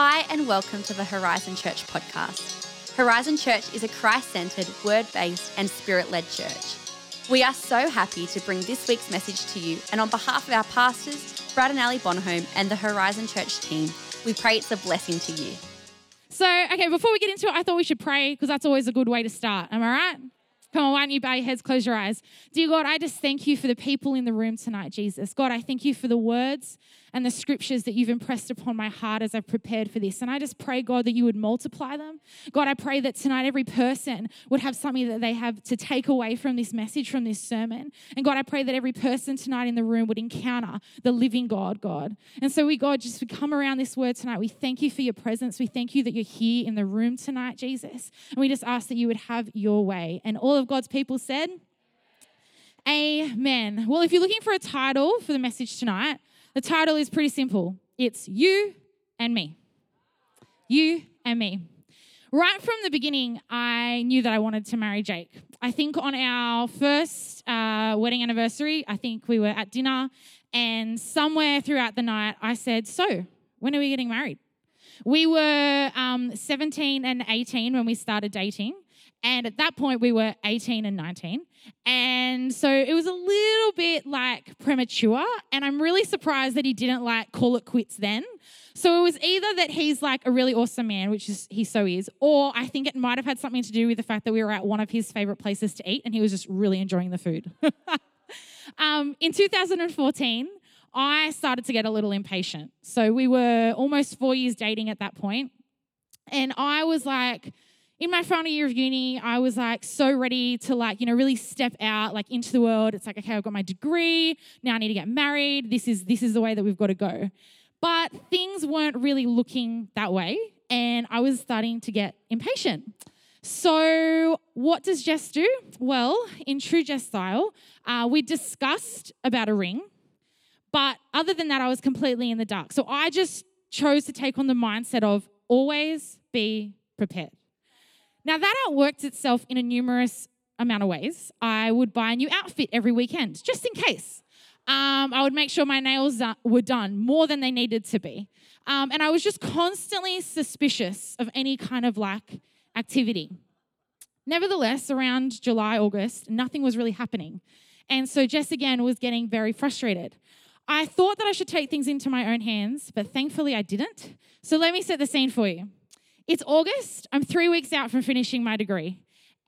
Hi, and welcome to the Horizon Church podcast. Horizon Church is a Christ centered, word based, and spirit led church. We are so happy to bring this week's message to you, and on behalf of our pastors, Brad and Ali Bonholm, and the Horizon Church team, we pray it's a blessing to you. So, okay, before we get into it, I thought we should pray because that's always a good way to start. Am I right? Come on, why don't you bow your heads, close your eyes. Dear God, I just thank you for the people in the room tonight, Jesus. God, I thank you for the words and the scriptures that you've impressed upon my heart as I've prepared for this. And I just pray, God, that you would multiply them. God, I pray that tonight every person would have something that they have to take away from this message, from this sermon. And God, I pray that every person tonight in the room would encounter the living God, God. And so we, God, just come around this word tonight. We thank you for your presence. We thank you that you're here in the room tonight, Jesus. And we just ask that you would have your way. And all of God's people said, Amen. Well, if you're looking for a title for the message tonight, the title is pretty simple it's You and Me. You and Me. Right from the beginning, I knew that I wanted to marry Jake. I think on our first uh, wedding anniversary, I think we were at dinner, and somewhere throughout the night, I said, So, when are we getting married? We were um, 17 and 18 when we started dating. And at that point, we were 18 and 19. And so it was a little bit like premature. And I'm really surprised that he didn't like call it quits then. So it was either that he's like a really awesome man, which is he so is, or I think it might have had something to do with the fact that we were at one of his favorite places to eat and he was just really enjoying the food. um, in 2014, I started to get a little impatient. So we were almost four years dating at that point, And I was like, in my final year of uni, I was like so ready to like, you know, really step out like into the world. It's like, okay, I've got my degree. Now I need to get married. This is this is the way that we've got to go. But things weren't really looking that way. And I was starting to get impatient. So, what does Jess do? Well, in true Jess style, uh, we discussed about a ring. But other than that, I was completely in the dark. So, I just chose to take on the mindset of always be prepared. Now, that outworked itself in a numerous amount of ways. I would buy a new outfit every weekend, just in case. Um, I would make sure my nails were done more than they needed to be. Um, and I was just constantly suspicious of any kind of like activity. Nevertheless, around July, August, nothing was really happening. And so Jess again was getting very frustrated. I thought that I should take things into my own hands, but thankfully I didn't. So let me set the scene for you. It's August. I'm three weeks out from finishing my degree.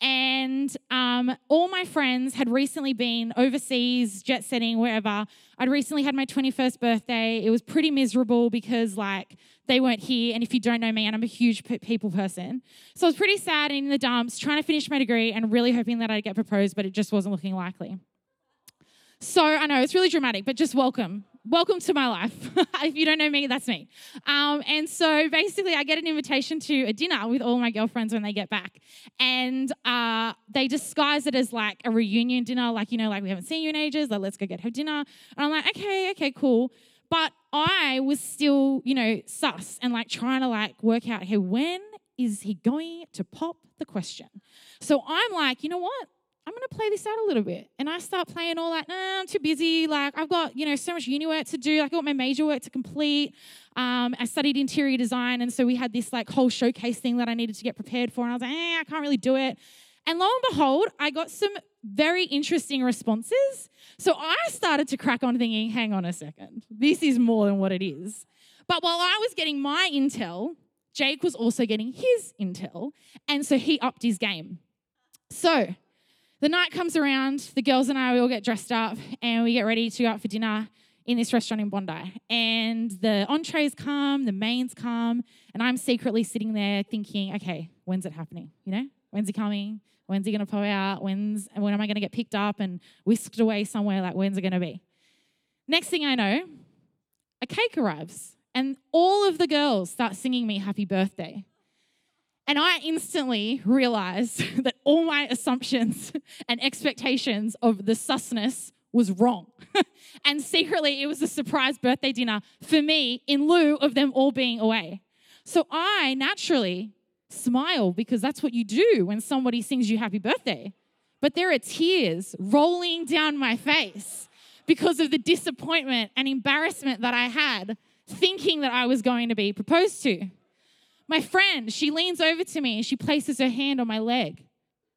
And um, all my friends had recently been overseas, jet setting, wherever. I'd recently had my 21st birthday. It was pretty miserable because, like, they weren't here. And if you don't know me, and I'm a huge people person. So I was pretty sad and in the dumps, trying to finish my degree and really hoping that I'd get proposed, but it just wasn't looking likely. So I know it's really dramatic, but just welcome welcome to my life. if you don't know me, that's me. Um, and so basically, I get an invitation to a dinner with all my girlfriends when they get back. And uh, they disguise it as like a reunion dinner, like, you know, like we haven't seen you in ages, like, let's go get her dinner. And I'm like, okay, okay, cool. But I was still, you know, sus and like trying to like work out, hey, when is he going to pop the question? So I'm like, you know what? I'm going to play this out a little bit. And I start playing all that, nah, I'm too busy. Like, I've got, you know, so much uni work to do. I've got my major work to complete. Um, I studied interior design. And so we had this like whole showcase thing that I needed to get prepared for. And I was like, eh, I can't really do it. And lo and behold, I got some very interesting responses. So I started to crack on thinking, hang on a second, this is more than what it is. But while I was getting my intel, Jake was also getting his intel. And so he upped his game. So the night comes around, the girls and I, we all get dressed up and we get ready to go out for dinner in this restaurant in Bondi. And the entrees come, the mains come, and I'm secretly sitting there thinking, okay, when's it happening? You know, when's he coming? When's he gonna pull out? When's when am I gonna get picked up and whisked away somewhere? Like, when's it gonna be? Next thing I know, a cake arrives, and all of the girls start singing me happy birthday. And I instantly realized that all my assumptions and expectations of the susness was wrong. and secretly, it was a surprise birthday dinner for me in lieu of them all being away. So I naturally smile because that's what you do when somebody sings you happy birthday. But there are tears rolling down my face because of the disappointment and embarrassment that I had thinking that I was going to be proposed to. My friend, she leans over to me and she places her hand on my leg.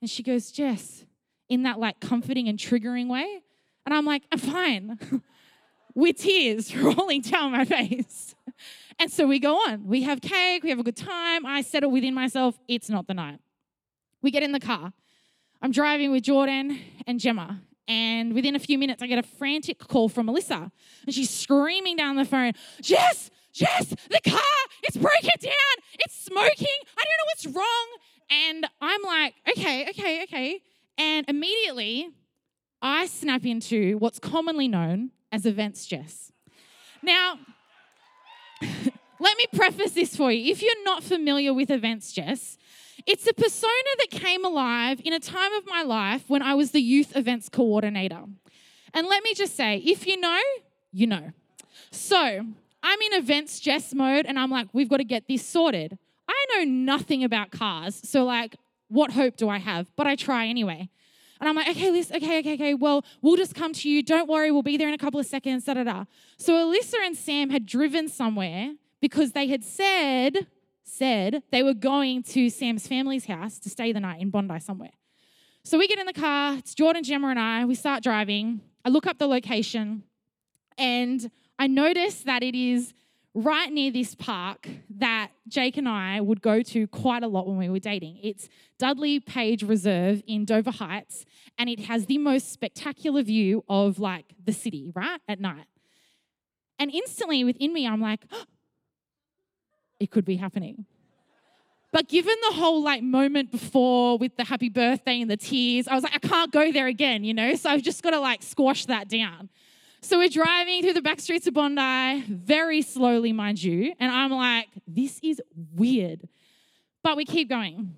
And she goes, Jess, in that like comforting and triggering way. And I'm like, I'm fine, with tears rolling down my face. And so we go on. We have cake, we have a good time. I settle within myself, it's not the night. We get in the car. I'm driving with Jordan and Gemma. And within a few minutes, I get a frantic call from Melissa. And she's screaming down the phone, Jess, Jess, the car, it's broken down. It's smoking. I don't know what's wrong. And I'm like, okay, okay, okay. And immediately, I snap into what's commonly known as events Jess. Now, let me preface this for you. If you're not familiar with events Jess, it's a persona that came alive in a time of my life when I was the youth events coordinator. And let me just say, if you know, you know. So I'm in events Jess mode and I'm like, we've got to get this sorted. I know nothing about cars. So, like, what hope do I have? But I try anyway. And I'm like, okay, Liz, okay, okay, okay, well, we'll just come to you. Don't worry, we'll be there in a couple of seconds, da da da. So Alyssa and Sam had driven somewhere because they had said, said they were going to Sam's family's house to stay the night in Bondi somewhere. So we get in the car, it's Jordan, Gemma, and I. We start driving. I look up the location and I notice that it is right near this park that Jake and I would go to quite a lot when we were dating. It's Dudley Page Reserve in Dover Heights, and it has the most spectacular view of like the city, right? At night. And instantly within me, I'm like, oh, it could be happening. But given the whole like moment before with the happy birthday and the tears, I was like, I can't go there again, you know? So I've just got to like squash that down. So we're driving through the back streets of Bondi, very slowly, mind you. And I'm like, this is weird. But we keep going.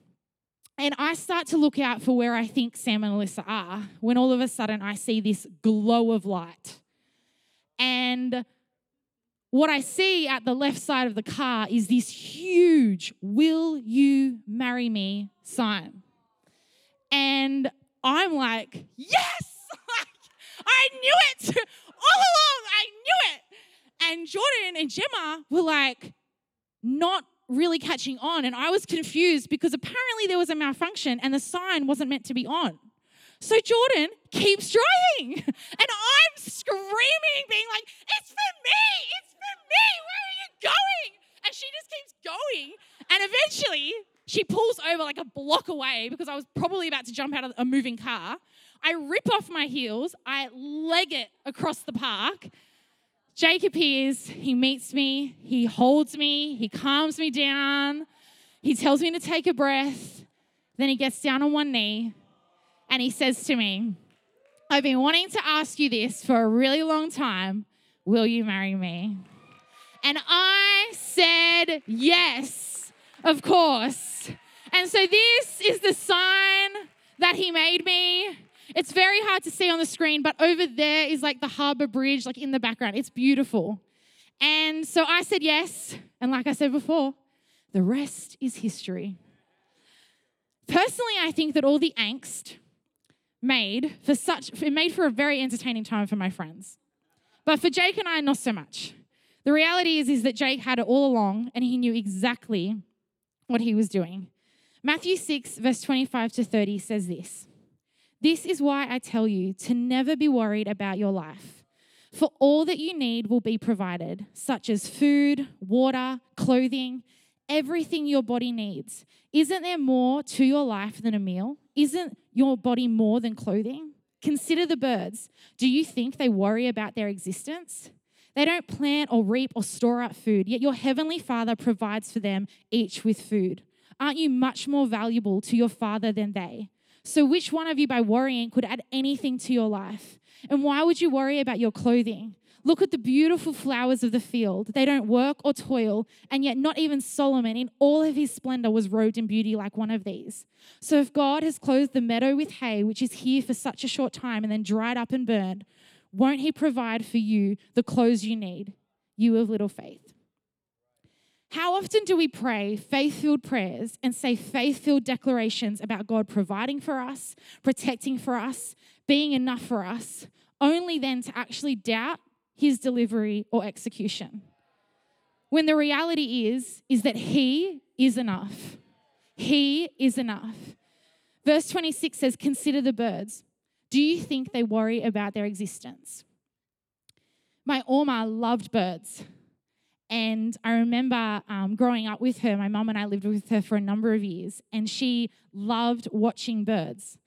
And I start to look out for where I think Sam and Alyssa are when all of a sudden I see this glow of light. And what I see at the left side of the car is this huge, Will you marry me sign. And I'm like, yes! I knew it! All along, I knew it. And Jordan and Gemma were like, not really catching on. And I was confused because apparently there was a malfunction and the sign wasn't meant to be on. So Jordan keeps driving. And I'm screaming, being like, it's for me, it's for me, where are you going? And she just keeps going. And eventually she pulls over like a block away because I was probably about to jump out of a moving car. I rip off my heels, I leg it across the park. Jake appears, he meets me, he holds me, he calms me down, he tells me to take a breath. Then he gets down on one knee and he says to me, I've been wanting to ask you this for a really long time. Will you marry me? And I said, Yes, of course. And so this is the sign that he made me. It's very hard to see on the screen, but over there is like the harbor bridge, like in the background. It's beautiful. And so I said yes. And like I said before, the rest is history. Personally, I think that all the angst made for such it made for a very entertaining time for my friends. But for Jake and I, not so much. The reality is, is that Jake had it all along and he knew exactly what he was doing. Matthew 6, verse 25 to 30 says this. This is why I tell you to never be worried about your life. For all that you need will be provided, such as food, water, clothing, everything your body needs. Isn't there more to your life than a meal? Isn't your body more than clothing? Consider the birds. Do you think they worry about their existence? They don't plant or reap or store up food, yet your heavenly Father provides for them each with food. Aren't you much more valuable to your Father than they? So, which one of you, by worrying, could add anything to your life? And why would you worry about your clothing? Look at the beautiful flowers of the field. They don't work or toil, and yet not even Solomon, in all of his splendor, was robed in beauty like one of these. So, if God has clothed the meadow with hay, which is here for such a short time and then dried up and burned, won't he provide for you the clothes you need, you of little faith? How often do we pray faith filled prayers and say faith filled declarations about God providing for us, protecting for us, being enough for us, only then to actually doubt his delivery or execution? When the reality is, is that He is enough. He is enough. Verse 26 says, Consider the birds. Do you think they worry about their existence? My Oma loved birds. And I remember um, growing up with her, my mum and I lived with her for a number of years, and she loved watching birds.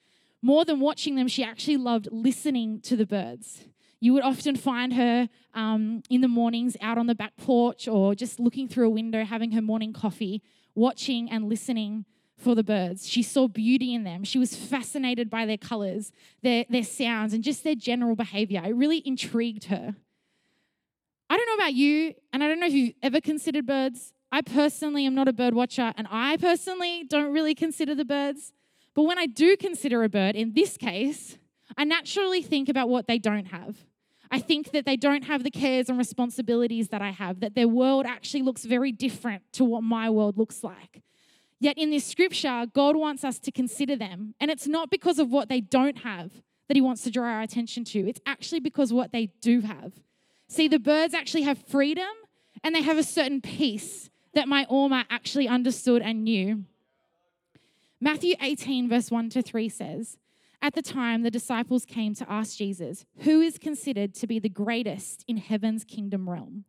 More than watching them, she actually loved listening to the birds. You would often find her um, in the mornings out on the back porch or just looking through a window, having her morning coffee, watching and listening for the birds. She saw beauty in them. She was fascinated by their colors, their, their sounds, and just their general behavior. It really intrigued her. I don't know about you, and I don't know if you've ever considered birds. I personally am not a bird watcher, and I personally don't really consider the birds. But when I do consider a bird, in this case, I naturally think about what they don't have. I think that they don't have the cares and responsibilities that I have, that their world actually looks very different to what my world looks like. Yet in this scripture, God wants us to consider them. And it's not because of what they don't have that He wants to draw our attention to, it's actually because what they do have. See, the birds actually have freedom and they have a certain peace that my Oma actually understood and knew. Matthew 18, verse 1 to 3 says, At the time, the disciples came to ask Jesus, Who is considered to be the greatest in heaven's kingdom realm?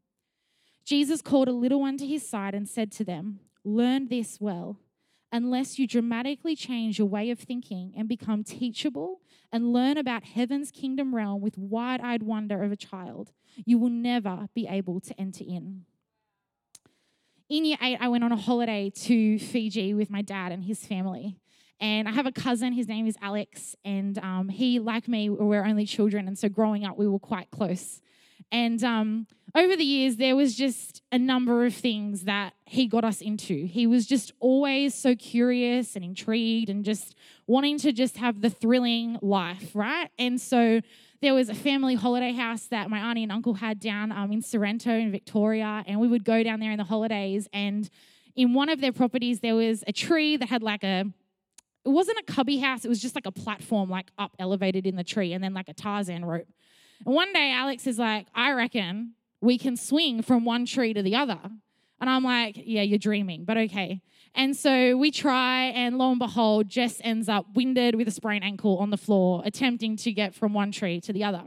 Jesus called a little one to his side and said to them, Learn this well. Unless you dramatically change your way of thinking and become teachable and learn about heaven's kingdom realm with wide eyed wonder of a child, you will never be able to enter in. In year eight, I went on a holiday to Fiji with my dad and his family. And I have a cousin, his name is Alex, and um, he, like me, we're only children. And so growing up, we were quite close. And um, over the years, there was just a number of things that he got us into. He was just always so curious and intrigued and just wanting to just have the thrilling life, right? And so there was a family holiday house that my auntie and uncle had down um, in Sorrento in Victoria, and we would go down there in the holidays. And in one of their properties, there was a tree that had like a it wasn't a cubby house, it was just like a platform, like up elevated in the tree, and then like a Tarzan rope. And one day, Alex is like, I reckon we can swing from one tree to the other. And I'm like, yeah, you're dreaming, but okay. And so we try, and lo and behold, Jess ends up winded with a sprained ankle on the floor, attempting to get from one tree to the other.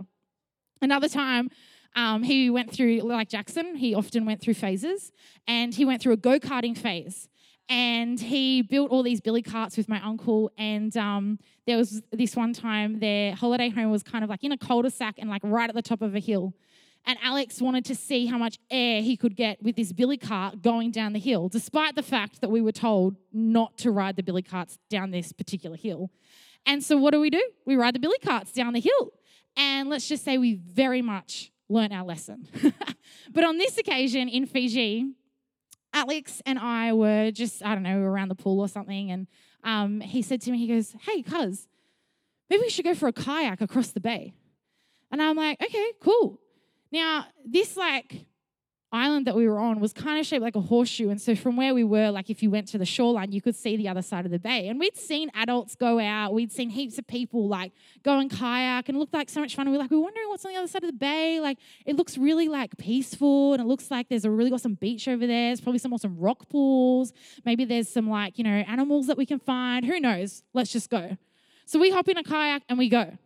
Another time, um, he went through, like Jackson, he often went through phases, and he went through a go karting phase. And he built all these billy carts with my uncle. And um, there was this one time, their holiday home was kind of like in a cul de sac and like right at the top of a hill. And Alex wanted to see how much air he could get with this billy cart going down the hill, despite the fact that we were told not to ride the billy carts down this particular hill. And so, what do we do? We ride the billy carts down the hill. And let's just say we very much learned our lesson. but on this occasion in Fiji, Alex and I were just, I don't know, around the pool or something. And um, he said to me, he goes, Hey, cuz, maybe we should go for a kayak across the bay. And I'm like, Okay, cool. Now, this like island that we were on was kind of shaped like a horseshoe. And so from where we were, like if you went to the shoreline, you could see the other side of the bay. And we'd seen adults go out, we'd seen heaps of people like go and kayak and it looked like so much fun. And we are like, we're wondering what's on the other side of the bay. Like it looks really like peaceful and it looks like there's a really awesome beach over there. There's probably some awesome rock pools. Maybe there's some like, you know, animals that we can find. Who knows? Let's just go. So we hop in a kayak and we go.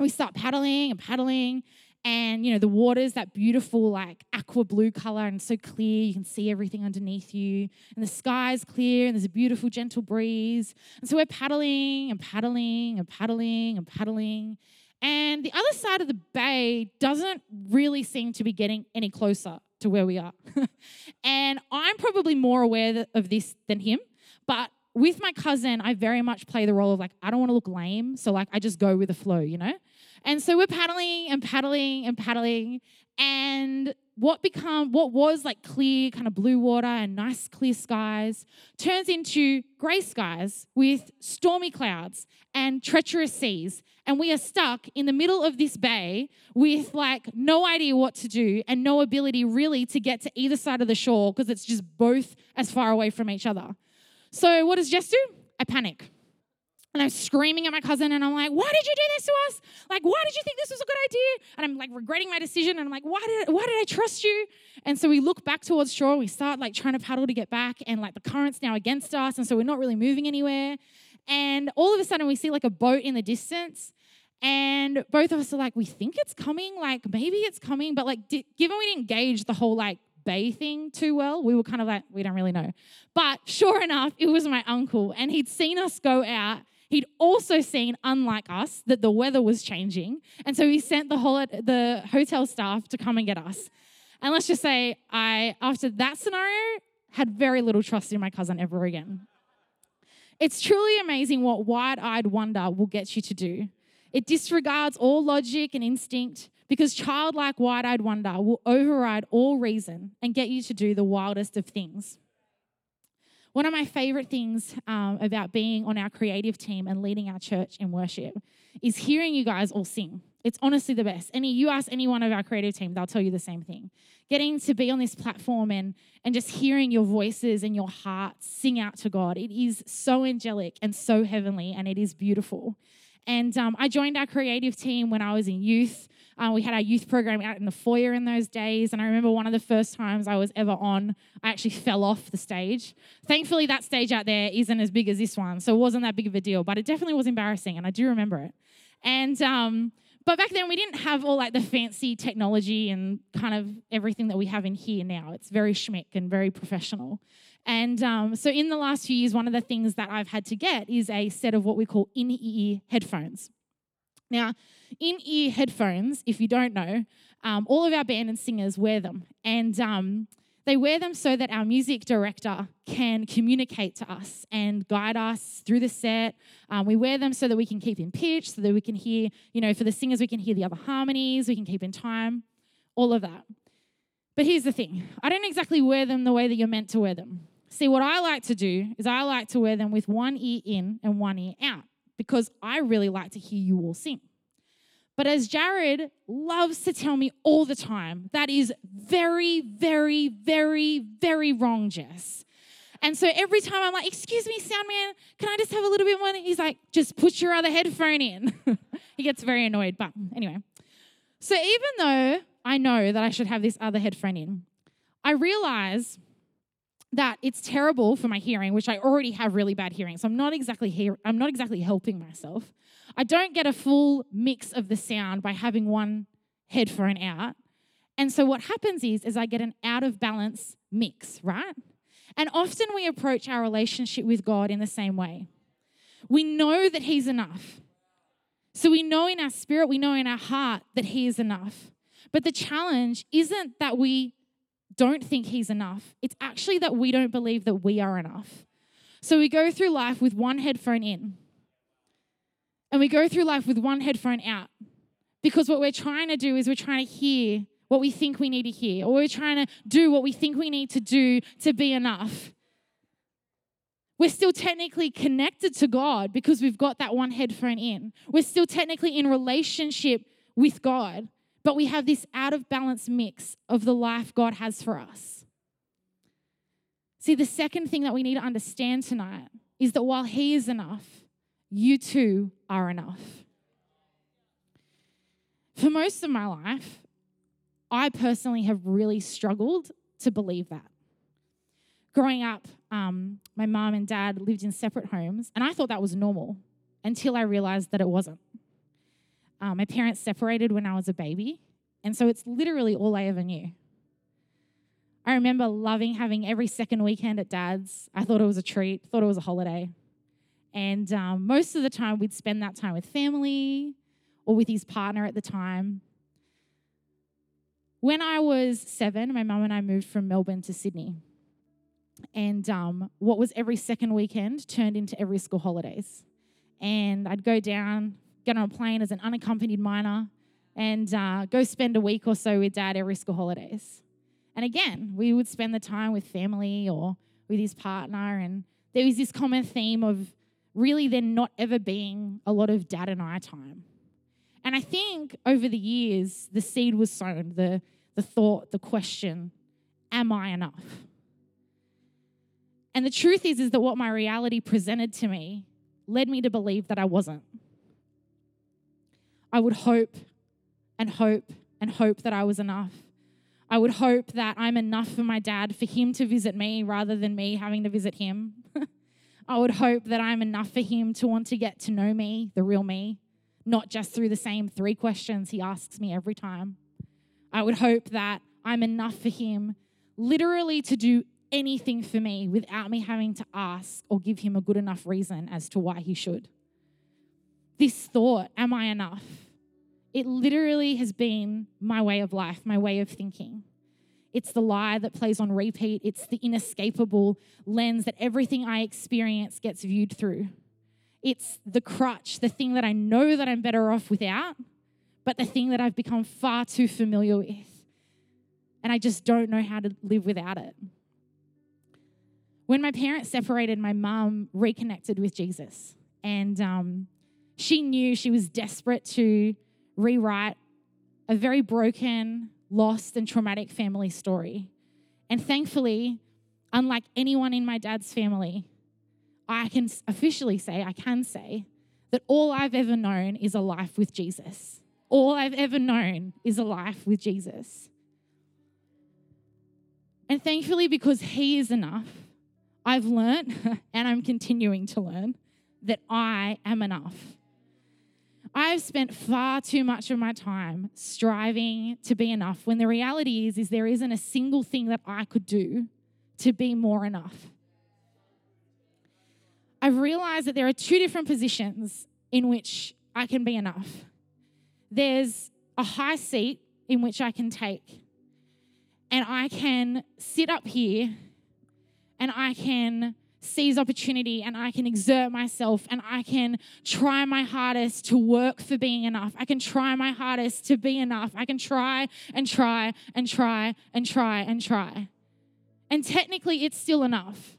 We start paddling and paddling and you know the water's that beautiful like aqua blue color and so clear. You can see everything underneath you. And the sky's clear and there's a beautiful gentle breeze. And so we're paddling and paddling and paddling and paddling. And the other side of the bay doesn't really seem to be getting any closer to where we are. And i'm probably more aware of this than him but with my cousin i very much play the role of like i don't want to look lame so like i just go with the flow you know and so we're paddling and paddling and paddling. And what become what was like clear kind of blue water and nice clear skies turns into grey skies with stormy clouds and treacherous seas. And we are stuck in the middle of this bay with like no idea what to do and no ability really to get to either side of the shore because it's just both as far away from each other. So what does jess do? I panic And I'm screaming at my cousin and I'm like, why did you do this to us? Like, why did you think this was a good idea? And I'm like regretting my decision. And I'm like, why did, why did I trust you? And so we look back towards shore. We start like trying to paddle to get back. And like the current's now against us. And so we're not really moving anywhere. And all of a sudden we see like a boat in the distance. And both of us are like, we think it's coming. Like maybe it's coming. But like, given we didn't gauge the whole like bay thing too well, we were kind of like, we don't really know. But sure enough, it was my uncle. And he'd seen us go out He'd also seen, unlike us, that the weather was changing. And so he sent the, whole, the hotel staff to come and get us. And let's just say, I, after that scenario, had very little trust in my cousin ever again. It's truly amazing what wide eyed wonder will get you to do. It disregards all logic and instinct because childlike wide eyed wonder will override all reason and get you to do the wildest of things. One of my favorite things um, about being on our creative team and leading our church in worship is hearing you guys all sing. It's honestly the best. Any you ask any one of our creative team, they'll tell you the same thing. Getting to be on this platform and and just hearing your voices and your hearts sing out to God, it is so angelic and so heavenly, and it is beautiful. And um, I joined our creative team when I was in youth. Uh, we had our youth program out in the foyer in those days. And I remember one of the first times I was ever on, I actually fell off the stage. Thankfully, that stage out there isn't as big as this one. So it wasn't that big of a deal, but it definitely was embarrassing. And I do remember it. And, um, but back then we didn't have all like the fancy technology and kind of everything that we have in here now. It's very schmick and very professional. And um, so in the last few years, one of the things that I've had to get is a set of what we call in-ear headphones. Now, in ear headphones, if you don't know, um, all of our band and singers wear them. And um, they wear them so that our music director can communicate to us and guide us through the set. Um, we wear them so that we can keep in pitch, so that we can hear, you know, for the singers, we can hear the other harmonies, we can keep in time, all of that. But here's the thing I don't exactly wear them the way that you're meant to wear them. See, what I like to do is I like to wear them with one ear in and one ear out because I really like to hear you all sing. But as Jared loves to tell me all the time, that is very, very, very, very wrong, Jess. And so every time I'm like, excuse me, sound man, can I just have a little bit more? He's like, just put your other headphone in. he gets very annoyed. But anyway. So even though I know that I should have this other headphone in, I realize that it's terrible for my hearing, which I already have really bad hearing. So I'm not exactly here, I'm not exactly helping myself. I don't get a full mix of the sound by having one headphone out. And so what happens is is I get an out of balance mix, right? And often we approach our relationship with God in the same way. We know that he's enough. So we know in our spirit, we know in our heart that he is enough. But the challenge isn't that we don't think he's enough. It's actually that we don't believe that we are enough. So we go through life with one headphone in, and we go through life with one headphone out. Because what we're trying to do is we're trying to hear what we think we need to hear, or we're trying to do what we think we need to do to be enough. We're still technically connected to God because we've got that one headphone in. We're still technically in relationship with God but we have this out of balance mix of the life God has for us. See, the second thing that we need to understand tonight is that while He is enough, you too are enough. For most of my life, I personally have really struggled to believe that. Growing up, um, my mom and dad lived in separate homes, and I thought that was normal until I realized that it wasn't. Uh, my parents separated when I was a baby, and so it's literally all I ever knew. I remember loving having every second weekend at dad's. I thought it was a treat, thought it was a holiday. And um, most of the time, we'd spend that time with family or with his partner at the time. When I was seven, my mum and I moved from Melbourne to Sydney. And um, what was every second weekend turned into every school holidays. And I'd go down get on a plane as an unaccompanied minor and uh, go spend a week or so with dad every school holidays. And again, we would spend the time with family or with his partner. And there was this common theme of really there not ever being a lot of dad and I time. And I think over the years, the seed was sown, the, the thought, the question, am I enough? And the truth is, is that what my reality presented to me led me to believe that I wasn't. I would hope and hope and hope that I was enough. I would hope that I'm enough for my dad for him to visit me rather than me having to visit him. I would hope that I'm enough for him to want to get to know me, the real me, not just through the same three questions he asks me every time. I would hope that I'm enough for him literally to do anything for me without me having to ask or give him a good enough reason as to why he should. This thought, am I enough? It literally has been my way of life, my way of thinking. It's the lie that plays on repeat. It's the inescapable lens that everything I experience gets viewed through. It's the crutch, the thing that I know that I'm better off without, but the thing that I've become far too familiar with. And I just don't know how to live without it. When my parents separated, my mum reconnected with Jesus. And um, she knew she was desperate to rewrite a very broken, lost, and traumatic family story. And thankfully, unlike anyone in my dad's family, I can officially say, I can say, that all I've ever known is a life with Jesus. All I've ever known is a life with Jesus. And thankfully, because He is enough, I've learned and I'm continuing to learn that I am enough. I've spent far too much of my time striving to be enough when the reality is is there isn't a single thing that I could do to be more enough. I've realized that there are two different positions in which I can be enough. There's a high seat in which I can take, and I can sit up here and I can seize opportunity and I can exert myself and I can try my hardest to work for being enough. I can try my hardest to be enough. I can try and try and try and try and try. And technically, it's still enough.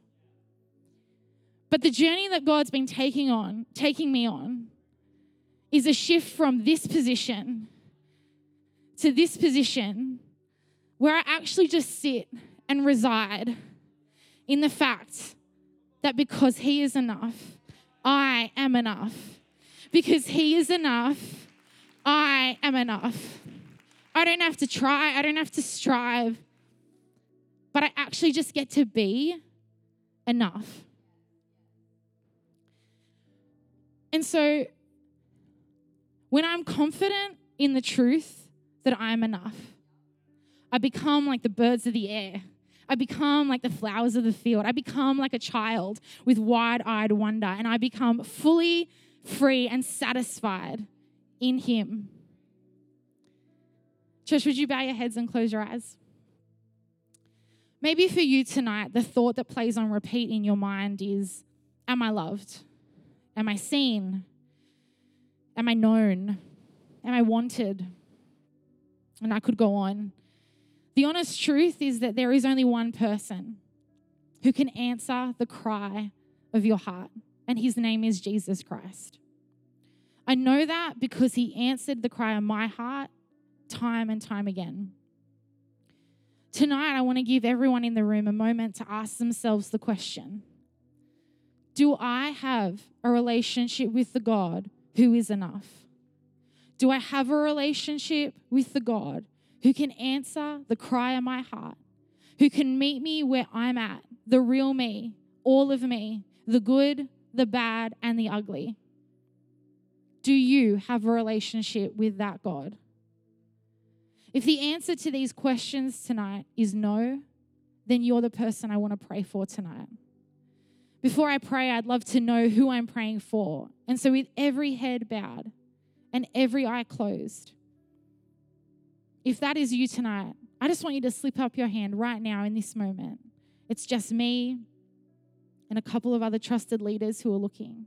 But the journey that God's been taking on, taking me on, is a shift from this position to this position where I actually just sit and reside in the fact that because He is enough, I am enough. Because He is enough, I am enough. I don't have to try, I don't have to strive, but I actually just get to be enough. And so, when I'm confident in the truth that I'm enough, I become like the birds of the air I become like the flowers of the field. I become like a child with wide eyed wonder, and I become fully free and satisfied in Him. Church, would you bow your heads and close your eyes? Maybe for you tonight, the thought that plays on repeat in your mind is Am I loved? Am I seen? Am I known? Am I wanted? And I could go on. The honest truth is that there is only one person who can answer the cry of your heart, and his name is Jesus Christ. I know that because he answered the cry of my heart time and time again. Tonight, I want to give everyone in the room a moment to ask themselves the question Do I have a relationship with the God who is enough? Do I have a relationship with the God who can answer the cry of my heart, who can meet me where I'm at, the real me, all of me, the good, the bad, and the ugly. Do you have a relationship with that God? If the answer to these questions tonight is no, then you're the person I want to pray for tonight. Before I pray, I'd love to know who I'm praying for. And so, with every head bowed and every eye closed, if that is you tonight, I just want you to slip up your hand right now in this moment. It's just me and a couple of other trusted leaders who are looking.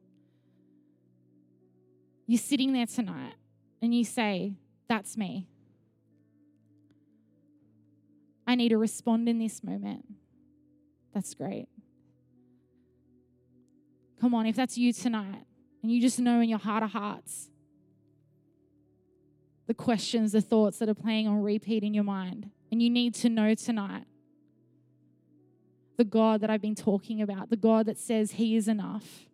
You're sitting there tonight and you say, That's me. I need to respond in this moment. That's great. Come on, if that's you tonight and you just know in your heart of hearts the questions, the thoughts that are playing on repeat in your mind. And you need to know tonight the God that I've been talking about, the God that says He is enough.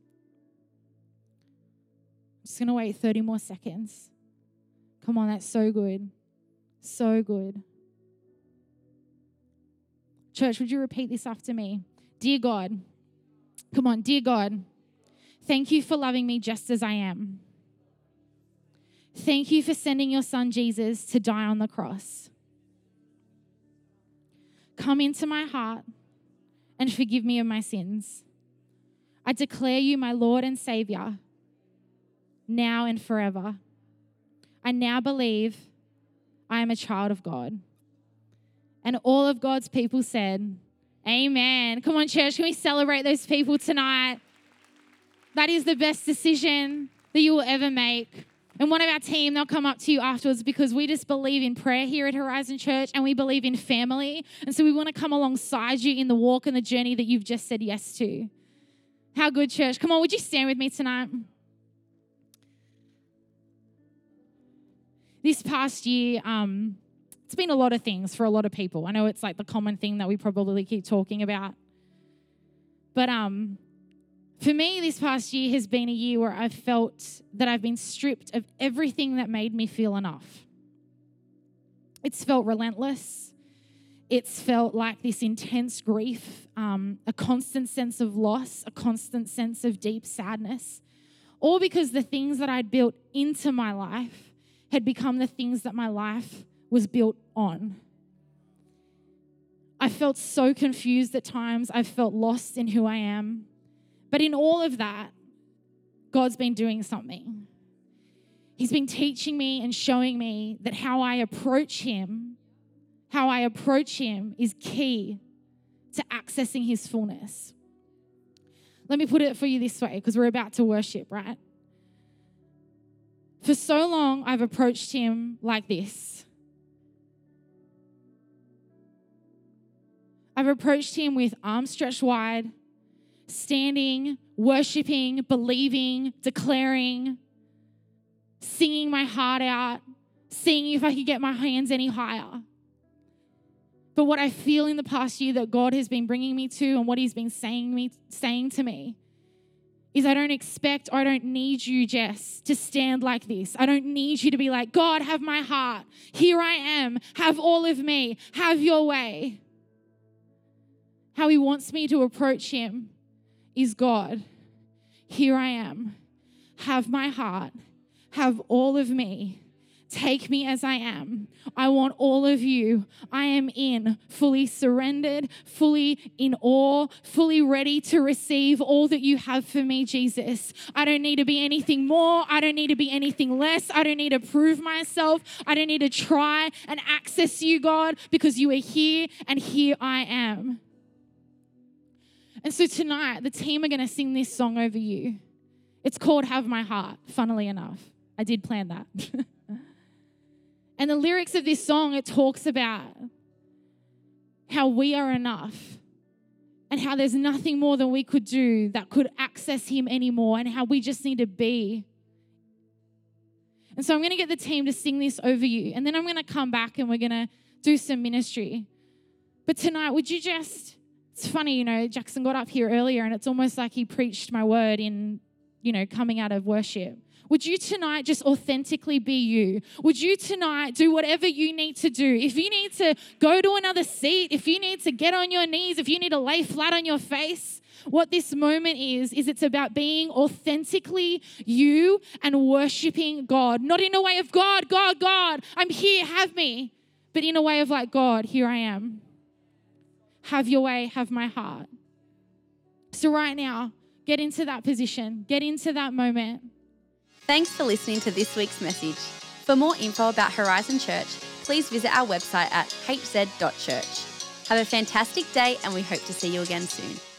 just going to wait 30 more seconds. Come on, that's so good. So good. Church, would you repeat this after me? Dear God, come on, dear God, thank you for loving me just as I am. Thank you for sending your son Jesus to die on the cross. Come into my heart and forgive me of my sins. I declare you my Lord and Savior now and forever. I now believe I am a child of God. And all of God's people said, Amen. Come on, church, can we celebrate those people tonight? That is the best decision that you will ever make. And one of our team, they'll come up to you afterwards because we just believe in prayer here at Horizon Church and we believe in family. And so we want to come alongside you in the walk and the journey that you've just said yes to. How good, church. Come on, would you stand with me tonight? This past year, um, it's been a lot of things for a lot of people. I know it's like the common thing that we probably keep talking about. But um, for me, this past year has been a year where I've felt that I've been stripped of everything that made me feel enough. It's felt relentless. It's felt like this intense grief, um, a constant sense of loss, a constant sense of deep sadness, all because the things that I'd built into my life had become the things that my life was built on. I felt so confused at times. I felt lost in who I am. But in all of that, God's been doing something. He's been teaching me and showing me that how I approach Him, how I approach Him is key to accessing His fullness. Let me put it for you this way because we're about to worship, right? For so long, I've approached Him like this. I've approached Him with arms stretched wide standing, worshiping, believing, declaring, singing my heart out, seeing if I could get my hands any higher. But what I feel in the past year that God has been bringing me to and what He's been saying me saying to me is I don't expect I don't need you, Jess, to stand like this. I don't need you to be like, God, have my heart. Here I am. Have all of me. Have your way. How He wants me to approach Him is God. Here I am. Have my heart. Have all of me. Take me as I am. I want all of you. I am in, fully surrendered, fully in awe, fully ready to receive all that you have for me, Jesus. I don't need to be anything more. I don't need to be anything less. I don't need to prove myself. I don't need to try and access you, God, because you are here and here I am. And so tonight, the team are going to sing this song over you. It's called Have My Heart, funnily enough. I did plan that. and the lyrics of this song, it talks about how we are enough and how there's nothing more than we could do that could access Him anymore and how we just need to be. And so I'm going to get the team to sing this over you. And then I'm going to come back and we're going to do some ministry. But tonight, would you just it's funny, you know, Jackson got up here earlier and it's almost like he preached my word in, you know, coming out of worship. Would you tonight just authentically be you? Would you tonight do whatever you need to do? If you need to go to another seat, if you need to get on your knees, if you need to lay flat on your face, what this moment is, is it's about being authentically you and worshiping God. Not in a way of God, God, God, I'm here, have me, but in a way of like, God, here I am. Have your way, have my heart. So, right now, get into that position, get into that moment. Thanks for listening to this week's message. For more info about Horizon Church, please visit our website at hz.church. Have a fantastic day, and we hope to see you again soon.